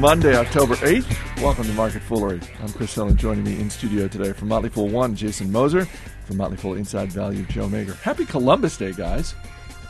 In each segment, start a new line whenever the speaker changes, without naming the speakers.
Monday, October 8th. Welcome to Market Foolery. I'm Chris and joining me in studio today from Motley Fool 1, Jason Moser. From Motley Fool Inside Value, Joe Magyar. Happy Columbus Day, guys.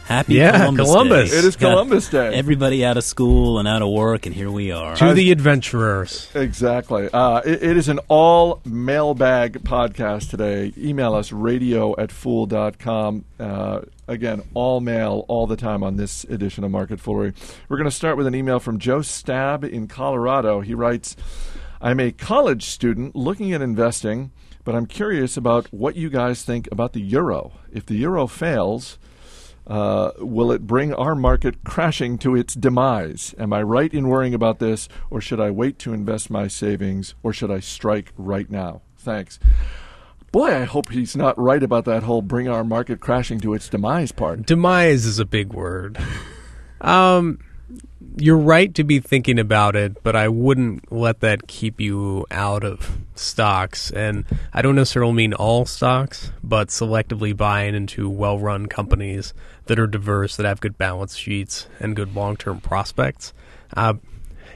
Happy
Yeah,
Columbus,
Columbus.
Day.
It is
Got
Columbus Day.
Everybody out of school and out of work, and here we are.
To the adventurers.
Exactly. Uh, it, it is an all mailbag podcast today. Email us radio at fool.com. Uh, again, all mail all the time on this edition of Market Foolery. We're going to start with an email from Joe Stab in Colorado. He writes I'm a college student looking at investing, but I'm curious about what you guys think about the euro. If the euro fails, uh, will it bring our market crashing to its demise? Am I right in worrying about this, or should I wait to invest my savings, or should I strike right now? Thanks. Boy, I hope he's not right about that whole bring our market crashing to its demise part.
Demise is a big word. Um, you're right to be thinking about it, but I wouldn't let that keep you out of stocks. And I don't necessarily mean all stocks, but selectively buying into well run companies that are diverse, that have good balance sheets and good long term prospects. Uh,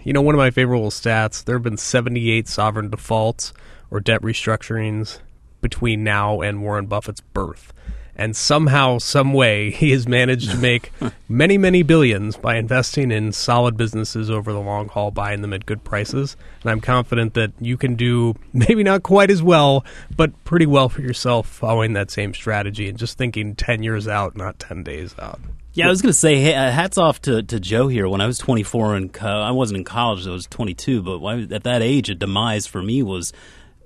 you know, one of my favorite little stats there have been 78 sovereign defaults or debt restructurings between now and Warren Buffett's birth. And somehow, some way, he has managed to make many, many billions by investing in solid businesses over the long haul, buying them at good prices. And I'm confident that you can do maybe not quite as well, but pretty well for yourself following that same strategy and just thinking 10 years out, not 10 days out.
Yeah, I was going to say, hey, uh, hats off to, to Joe here. When I was 24 and co- I wasn't in college, I was 22, but when I was- at that age, a demise for me was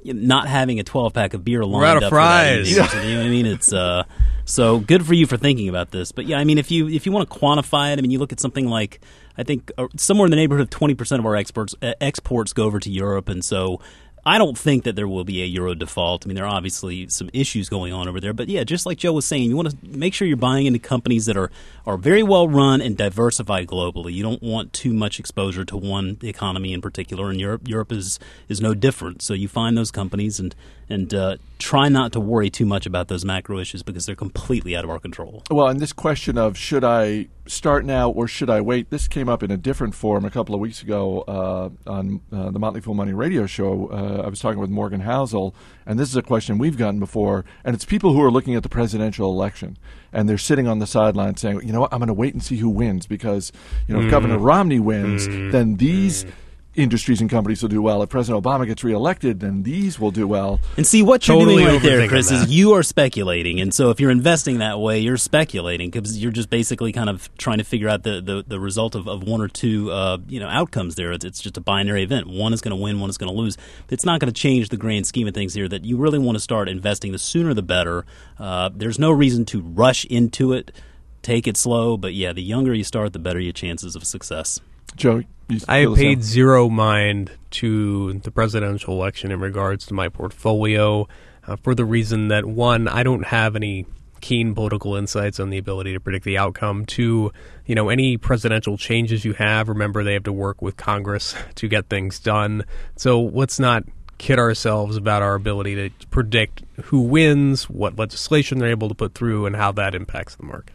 not having a 12 pack of beer lined
out of
up
fries.
evening. You know what I mean? It's uh, so good for you for thinking about this. But yeah, I mean, if you if you want to quantify it, I mean, you look at something like I think uh, somewhere in the neighborhood of 20 percent of our exports uh, exports go over to Europe, and so. I don't think that there will be a euro default. I mean, there are obviously some issues going on over there, but yeah, just like Joe was saying, you want to make sure you're buying into companies that are are very well run and diversified globally. You don't want too much exposure to one economy in particular, and Europe Europe is is no different. So you find those companies and and uh, try not to worry too much about those macro issues because they're completely out of our control.
Well, and this question of should I start now or should I wait, this came up in a different form a couple of weeks ago uh, on uh, the Motley Fool Money radio show. Uh, I was talking with Morgan Housel, and this is a question we've gotten before, and it's people who are looking at the presidential election. And they're sitting on the sideline saying, you know what, I'm going to wait and see who wins because, you know, if Governor Romney wins, then these industries and companies will do well. If President Obama gets reelected, then these will do well.
And see what you're
Totally
doing right there, Chris,
that.
is you are speculating. And so if you're investing that way, you're speculating because you're just basically kind of trying to figure out the, the, the result of, of one or two uh, you know outcomes there. It's, it's just a binary event. One is going to win, one is going to lose. It's not going to change the grand scheme of things here that you really want to start investing. The sooner the better. Uh, there's no reason to rush into it. Take it slow, but yeah, the younger you start, the better your chances of success.
Joe, you
I
feel
have
same?
paid zero mind to the presidential election in regards to my portfolio uh, for the reason that one, I don't have any keen political insights on the ability to predict the outcome. Two, you know, any presidential changes you have, remember they have to work with Congress to get things done. So let's not kid ourselves about our ability to predict who wins, what legislation they're able to put through, and how that impacts the market.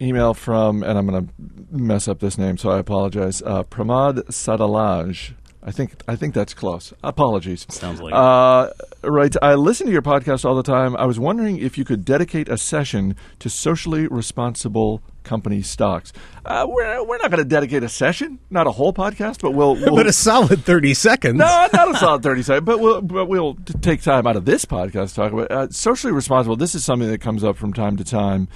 Email from, and I'm going to mess up this name, so I apologize. Uh, Pramod Sadalaj. I think I think that's close. Apologies.
Sounds like.
Uh, right. I listen to your podcast all the time. I was wondering if you could dedicate a session to socially responsible company stocks. Uh, we're we're not going to dedicate a session, not a whole podcast, but we'll. we'll
But a solid 30 seconds.
no, not a solid 30 seconds, but we'll, but we'll take time out of this podcast to talk about uh, socially responsible. This is something that comes up from time to time.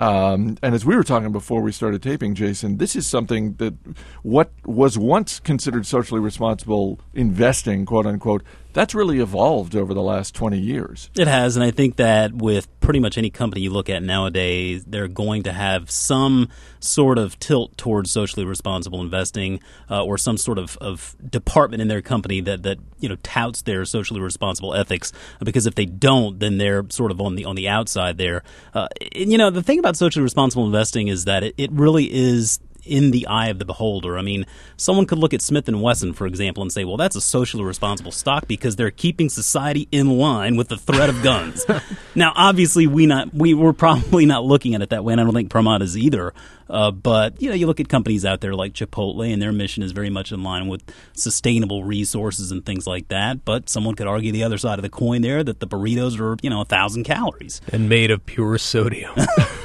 Um, and as we were talking before we started taping, Jason, this is something that what was once considered socially responsible investing, quote unquote, that's really evolved over the last 20 years.
It has, and I think that with pretty much any company you look at nowadays, they're going to have some sort of tilt towards socially responsible investing, uh, or some sort of, of department in their company that, that you know touts their socially responsible ethics. Because if they don't, then they're sort of on the on the outside there. Uh, and, you know, the thing about socially responsible investing is that it, it really is in the eye of the beholder. I mean, someone could look at Smith and Wesson, for example, and say, "Well, that's a socially responsible stock because they're keeping society in line with the threat of guns." now, obviously, we not we were probably not looking at it that way, and I don't think Pramod is either. Uh, but you know, you look at companies out there like Chipotle, and their mission is very much in line with sustainable resources and things like that. But someone could argue the other side of the coin there that the burritos are you know a thousand calories
and made of pure sodium.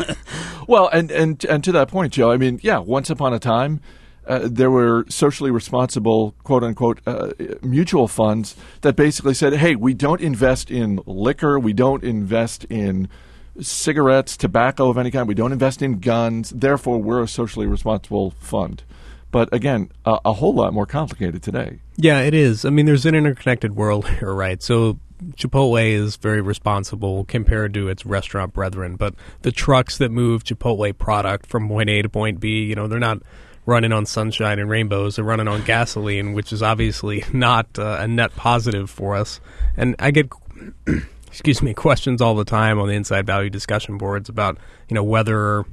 well, and and and to that point, Joe, I mean, yeah, once upon a time. Uh, there were socially responsible, quote unquote, uh, mutual funds that basically said, hey, we don't invest in liquor, we don't invest in cigarettes, tobacco of any kind. We don't invest in guns. Therefore, we're a socially responsible fund. But again, a, a whole lot more complicated today.
Yeah, it is. I mean, there's an interconnected world here, right? So Chipotle is very responsible compared to its restaurant brethren, but the trucks that move Chipotle product from point A to point B, you know, they're not running on sunshine and rainbows. They're running on gasoline, which is obviously not uh, a net positive for us. And I get excuse me, questions all the time on the inside value discussion boards about, you know, whether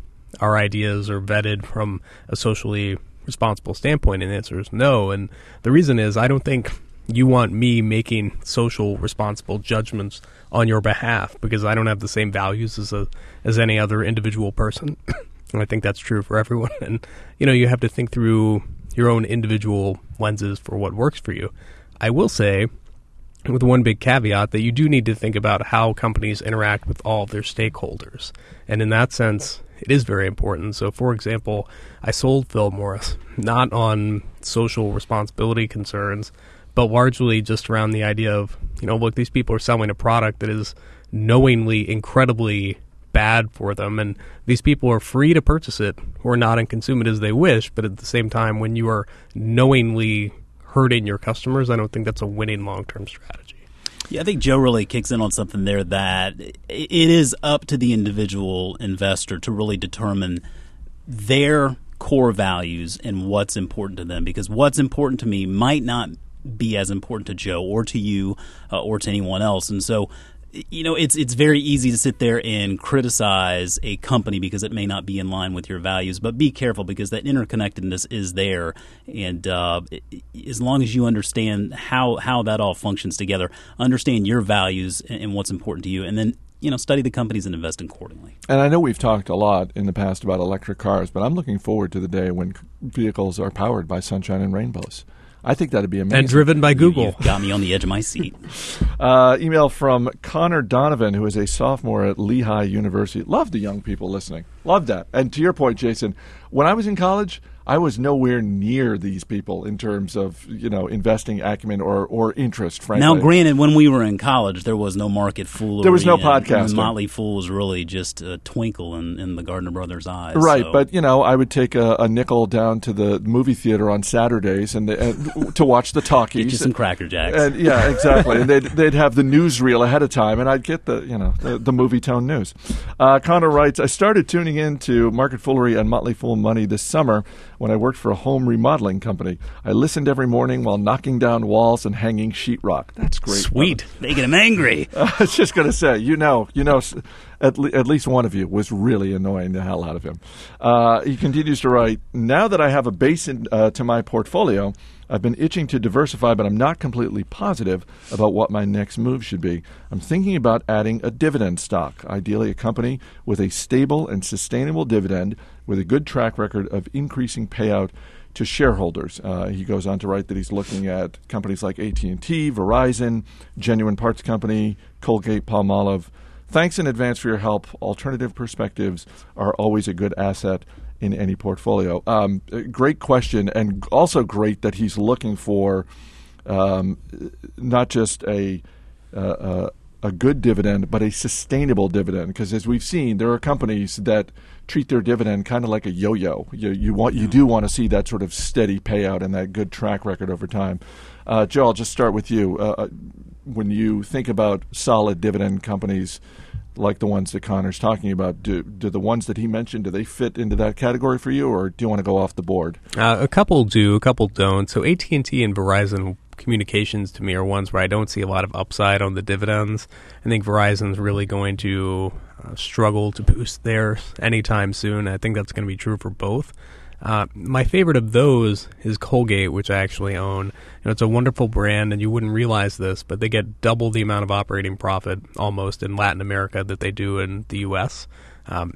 our ideas are vetted from a socially responsible standpoint, and the answer is no. And the reason is I don't think you want me making social responsible judgments on your behalf because I don't have the same values as a as any other individual person. and I think that's true for everyone. And you know, you have to think through your own individual lenses for what works for you. I will say with one big caveat that you do need to think about how companies interact with all of their stakeholders. And in that sense, it is very important. So, for example, I sold Philip Morris not on social responsibility concerns, but largely just around the idea of, you know, look, these people are selling a product that is knowingly incredibly bad for them. And these people are free to purchase it or not and consume it as they wish. But at the same time, when you are knowingly hurting your customers, I don't think that's a winning long term strategy.
Yeah, I think Joe really kicks in on something there that it is up to the individual investor to really determine their core values and what's important to them because what's important to me might not be as important to Joe or to you uh, or to anyone else. And so you know, it's it's very easy to sit there and criticize a company because it may not be in line with your values. But be careful because that interconnectedness is there, and uh, as long as you understand how how that all functions together, understand your values and what's important to you, and then you know study the companies and invest accordingly.
And I know we've talked a lot in the past about electric cars, but I'm looking forward to the day when vehicles are powered by sunshine and rainbows. I think that'd be amazing.
And driven by Google.
You've got me on the edge of my seat.
uh, email from Connor Donovan, who is a sophomore at Lehigh University. Love the young people listening. Love that. And to your point, Jason, when I was in college, I was nowhere near these people in terms of you know investing acumen or, or interest. Frankly,
now granted, when we were in college, there was no market foolery.
There was no podcast.
Motley Fool was really just a twinkle in, in the Gardner Brothers' eyes.
Right,
so.
but you know, I would take a, a, nickel down to the movie theater on Saturdays and, and to watch the talkies.
Get you some Cracker Jacks.
And, yeah, exactly. and they'd they'd have the newsreel ahead of time, and I'd get the you know the, the Movietone news. Uh, Connor writes, I started tuning in to Market Foolery and Motley Fool Money this summer when I worked for a home remodeling company. I listened every morning while knocking down walls and hanging sheetrock. That's great.
Sweet. Making him angry.
I was just going to say, you know, you know, at, le- at least one of you was really annoying the hell out of him. Uh, he continues to write, now that I have a base in, uh, to my portfolio, I've been itching to diversify, but I'm not completely positive about what my next move should be. I'm thinking about adding a dividend stock, ideally a company with a stable and sustainable dividend with a good track record of increasing payout to shareholders. Uh, he goes on to write that he's looking at companies like AT&T, Verizon, Genuine Parts Company, Colgate, Palmolive. Thanks in advance for your help. Alternative perspectives are always a good asset in any portfolio. Um, great question, and also great that he's looking for um, not just a a good dividend, but a sustainable dividend. Because as we've seen, there are companies that treat their dividend kind of like a yo-yo. You, you want you do want to see that sort of steady payout and that good track record over time. Uh, Joe, I'll just start with you. Uh, uh, when you think about solid dividend companies like the ones that Connor's talking about, do, do the ones that he mentioned do they fit into that category for you, or do you want to go off the board?
Uh, a couple do, a couple don't. So AT and T and Verizon communications to me are ones where I don't see a lot of upside on the dividends. I think Verizon's really going to uh, struggle to boost theirs anytime soon. I think that's going to be true for both. Uh, my favorite of those is Colgate, which I actually own. You know, it's a wonderful brand, and you wouldn't realize this, but they get double the amount of operating profit almost in Latin America that they do in the U.S. Um,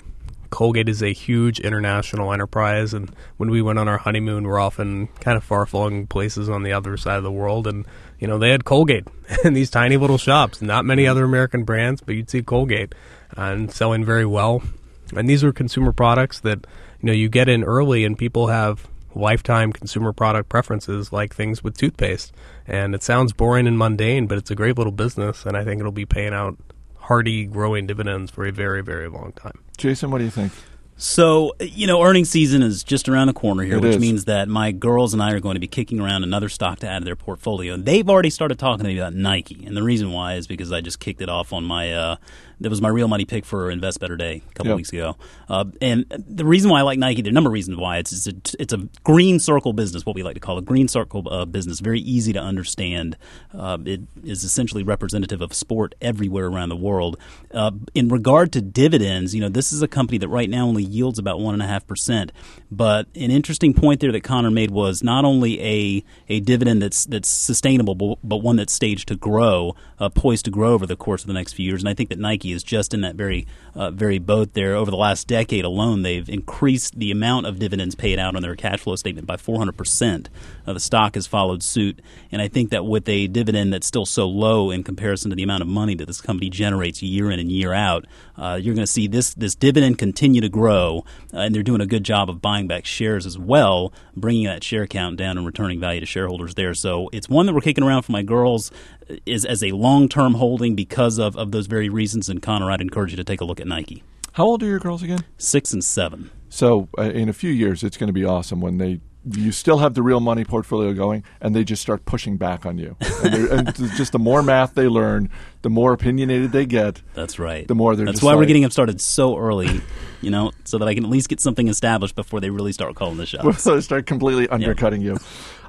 Colgate is a huge international enterprise, and when we went on our honeymoon, we're often kind of far flung places on the other side of the world, and you know they had Colgate in these tiny little shops. Not many other American brands, but you'd see Colgate uh, and selling very well. And these are consumer products that you know you get in early, and people have lifetime consumer product preferences like things with toothpaste. And it sounds boring and mundane, but it's a great little business, and I think it'll be paying out hearty, growing dividends for a very, very long time.
Jason, what do you think?
So, you know, earnings season is just around the corner here,
It
which
is.
means that my girls and I are going to be kicking around another stock to add to their portfolio. And they've already started talking to me about Nike. And the reason why is because I just kicked it off on my, uh, that was my real money pick for Invest Better Day a couple
Yep.
weeks ago. Uh, and the reason why I like Nike, there are a number of reasons why. It's, it's, a, it's a green circle business, what we like to call a green circle uh, business, very easy to understand. Uh, it is essentially representative of sport everywhere around the world. Uh, in regard to dividends, you know, this is a company that right now only yields about 1.5%. But an interesting point there that Connor made was not only a, a dividend that's, that's sustainable, but, but one that's staged to grow, uh, poised to grow over the course of the next few years. And I think that Nike is just in that very, uh, very boat there. Over the last decade alone, they've increased the amount of dividends paid out on their cash flow statement by 400%. Uh, the stock has followed suit. And I think that with a dividend that's still so low in comparison to the amount of money that this company generates year in and year out, uh, you're going to see this, this dividend continue to grow. Uh, and they're doing a good job of buying back shares as well, bringing that share count down and returning value to shareholders there. So it's one that we're kicking around for my girls is as a long term holding because of, of those very reasons. And Connor, I'd encourage you to take a look at Nike.
How old are your girls again?
Six and seven.
So uh, in a few years, it's going to be awesome when they you still have the real money portfolio going, and they just start pushing back on you. And, and just the more math they learn, the more opinionated they get.
That's right.
The more they're
That's why we're getting them started so early, you know, so that I can at least get something established before they really start calling the shots.
So they start completely undercutting you.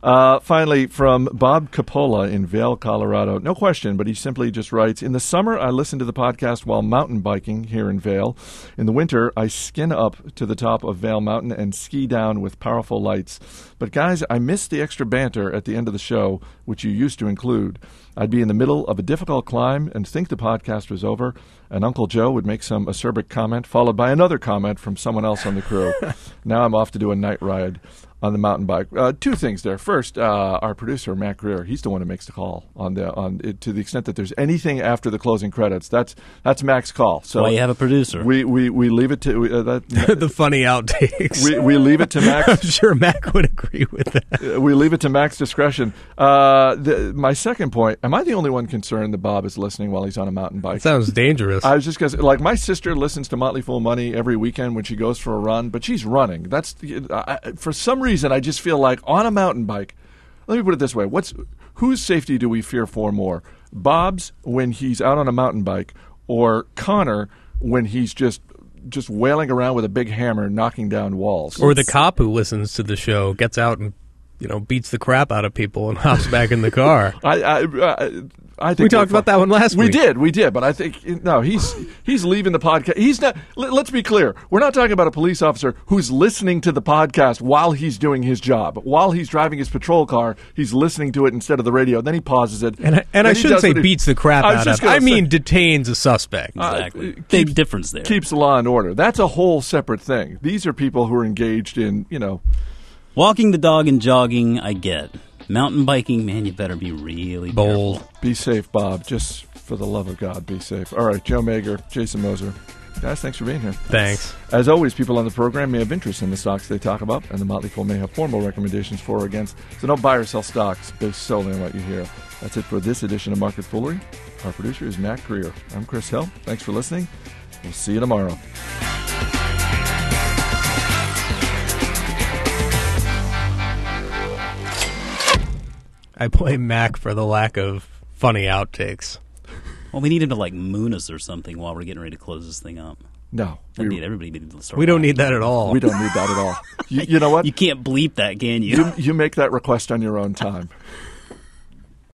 Uh, finally, from Bob Capola in Vail, Colorado. No question, but he simply just writes In the summer, I listen to the podcast while mountain biking here in Vail. In the winter, I skin up to the top of Vail Mountain and ski down with powerful lights. But, guys, I miss the extra banter at the end of the show, which you used to include. I'd be in the middle of a difficult climb and think the podcast was over, and Uncle Joe would make some acerbic comment, followed by another comment from someone else on the crew. now I'm off to do a night ride on the mountain bike. Uh, two things there. First, uh, our producer Mac Greer, he's the one who makes the call on the on it, to the extent that there's anything after the closing credits. That's that's Mac's call. So
Why you have a producer?
we, we we leave it to we, uh, that.
the funny outtakes.
We, we leave it to
I'm sure Mac would agree with that.
Uh, we leave it to Mac's discretion. Uh, the, my second point: Am I the only one concerned that Bob is listening while he's on a mountain bike?
It sounds dangerous.
I was just gonna say, like my sister listens to Motley Fool Money every weekend when she goes for a run, but she's running. That's I, I- for some reason I just feel like on a mountain bike. Let me put it this way: What's whose safety do we fear for more? Bob's when he's out on a mountain bike, or Connor when he's just just wailing around with a big hammer, knocking down walls.
or the cop who listens to the show gets out and you know beats the crap out of people and hops back in the car.
I, I, I, I think
We talked about that one last
we
week.
did, we did, but I think no, he's he's leaving the podcast. He's not. Let, let's be clear: we're not talking about a police officer who's listening to the podcast while he's doing his job. While he's driving his patrol car, he's listening to it instead of the radio. Then he pauses it,
And I, and I shouldn't say
what he-
beats the crap out of.
gonna
I mean
say-
detains a suspect.
exactly.
uh,
Big
keeps-
difference there.
keeps the law and order. That's a whole separate thing. These are people who are engaged in, you know,
Walking the dog and jogging, I get. Mountain biking, man, you better be really
Bold.
careful.
be safe, Bob. Just for the love of God, be safe. All right, Joe Magyar, Jason Moser, guys, thanks for being here.
Thanks.
As always, people on the program may have interest in the stocks they talk about, and the Motley Fool may have formal recommendations for or against. So don't buy or sell stocks based solely on what you hear. That's it for this edition of Market Foolery. Our producer is Mac Greer. I'm Chris Hill. Thanks for listening. We'll see you tomorrow.
I blame Mac for the lack of funny outtakes.
Well, we need him to like moon us or something while we're getting ready to close this thing up.
No,
I
we,
need everybody needs to start.
We don't
laughing.
need that at all.
we don't need that at all. You, you know what?
You can't bleep that, can you?
You, you make that request on your own time.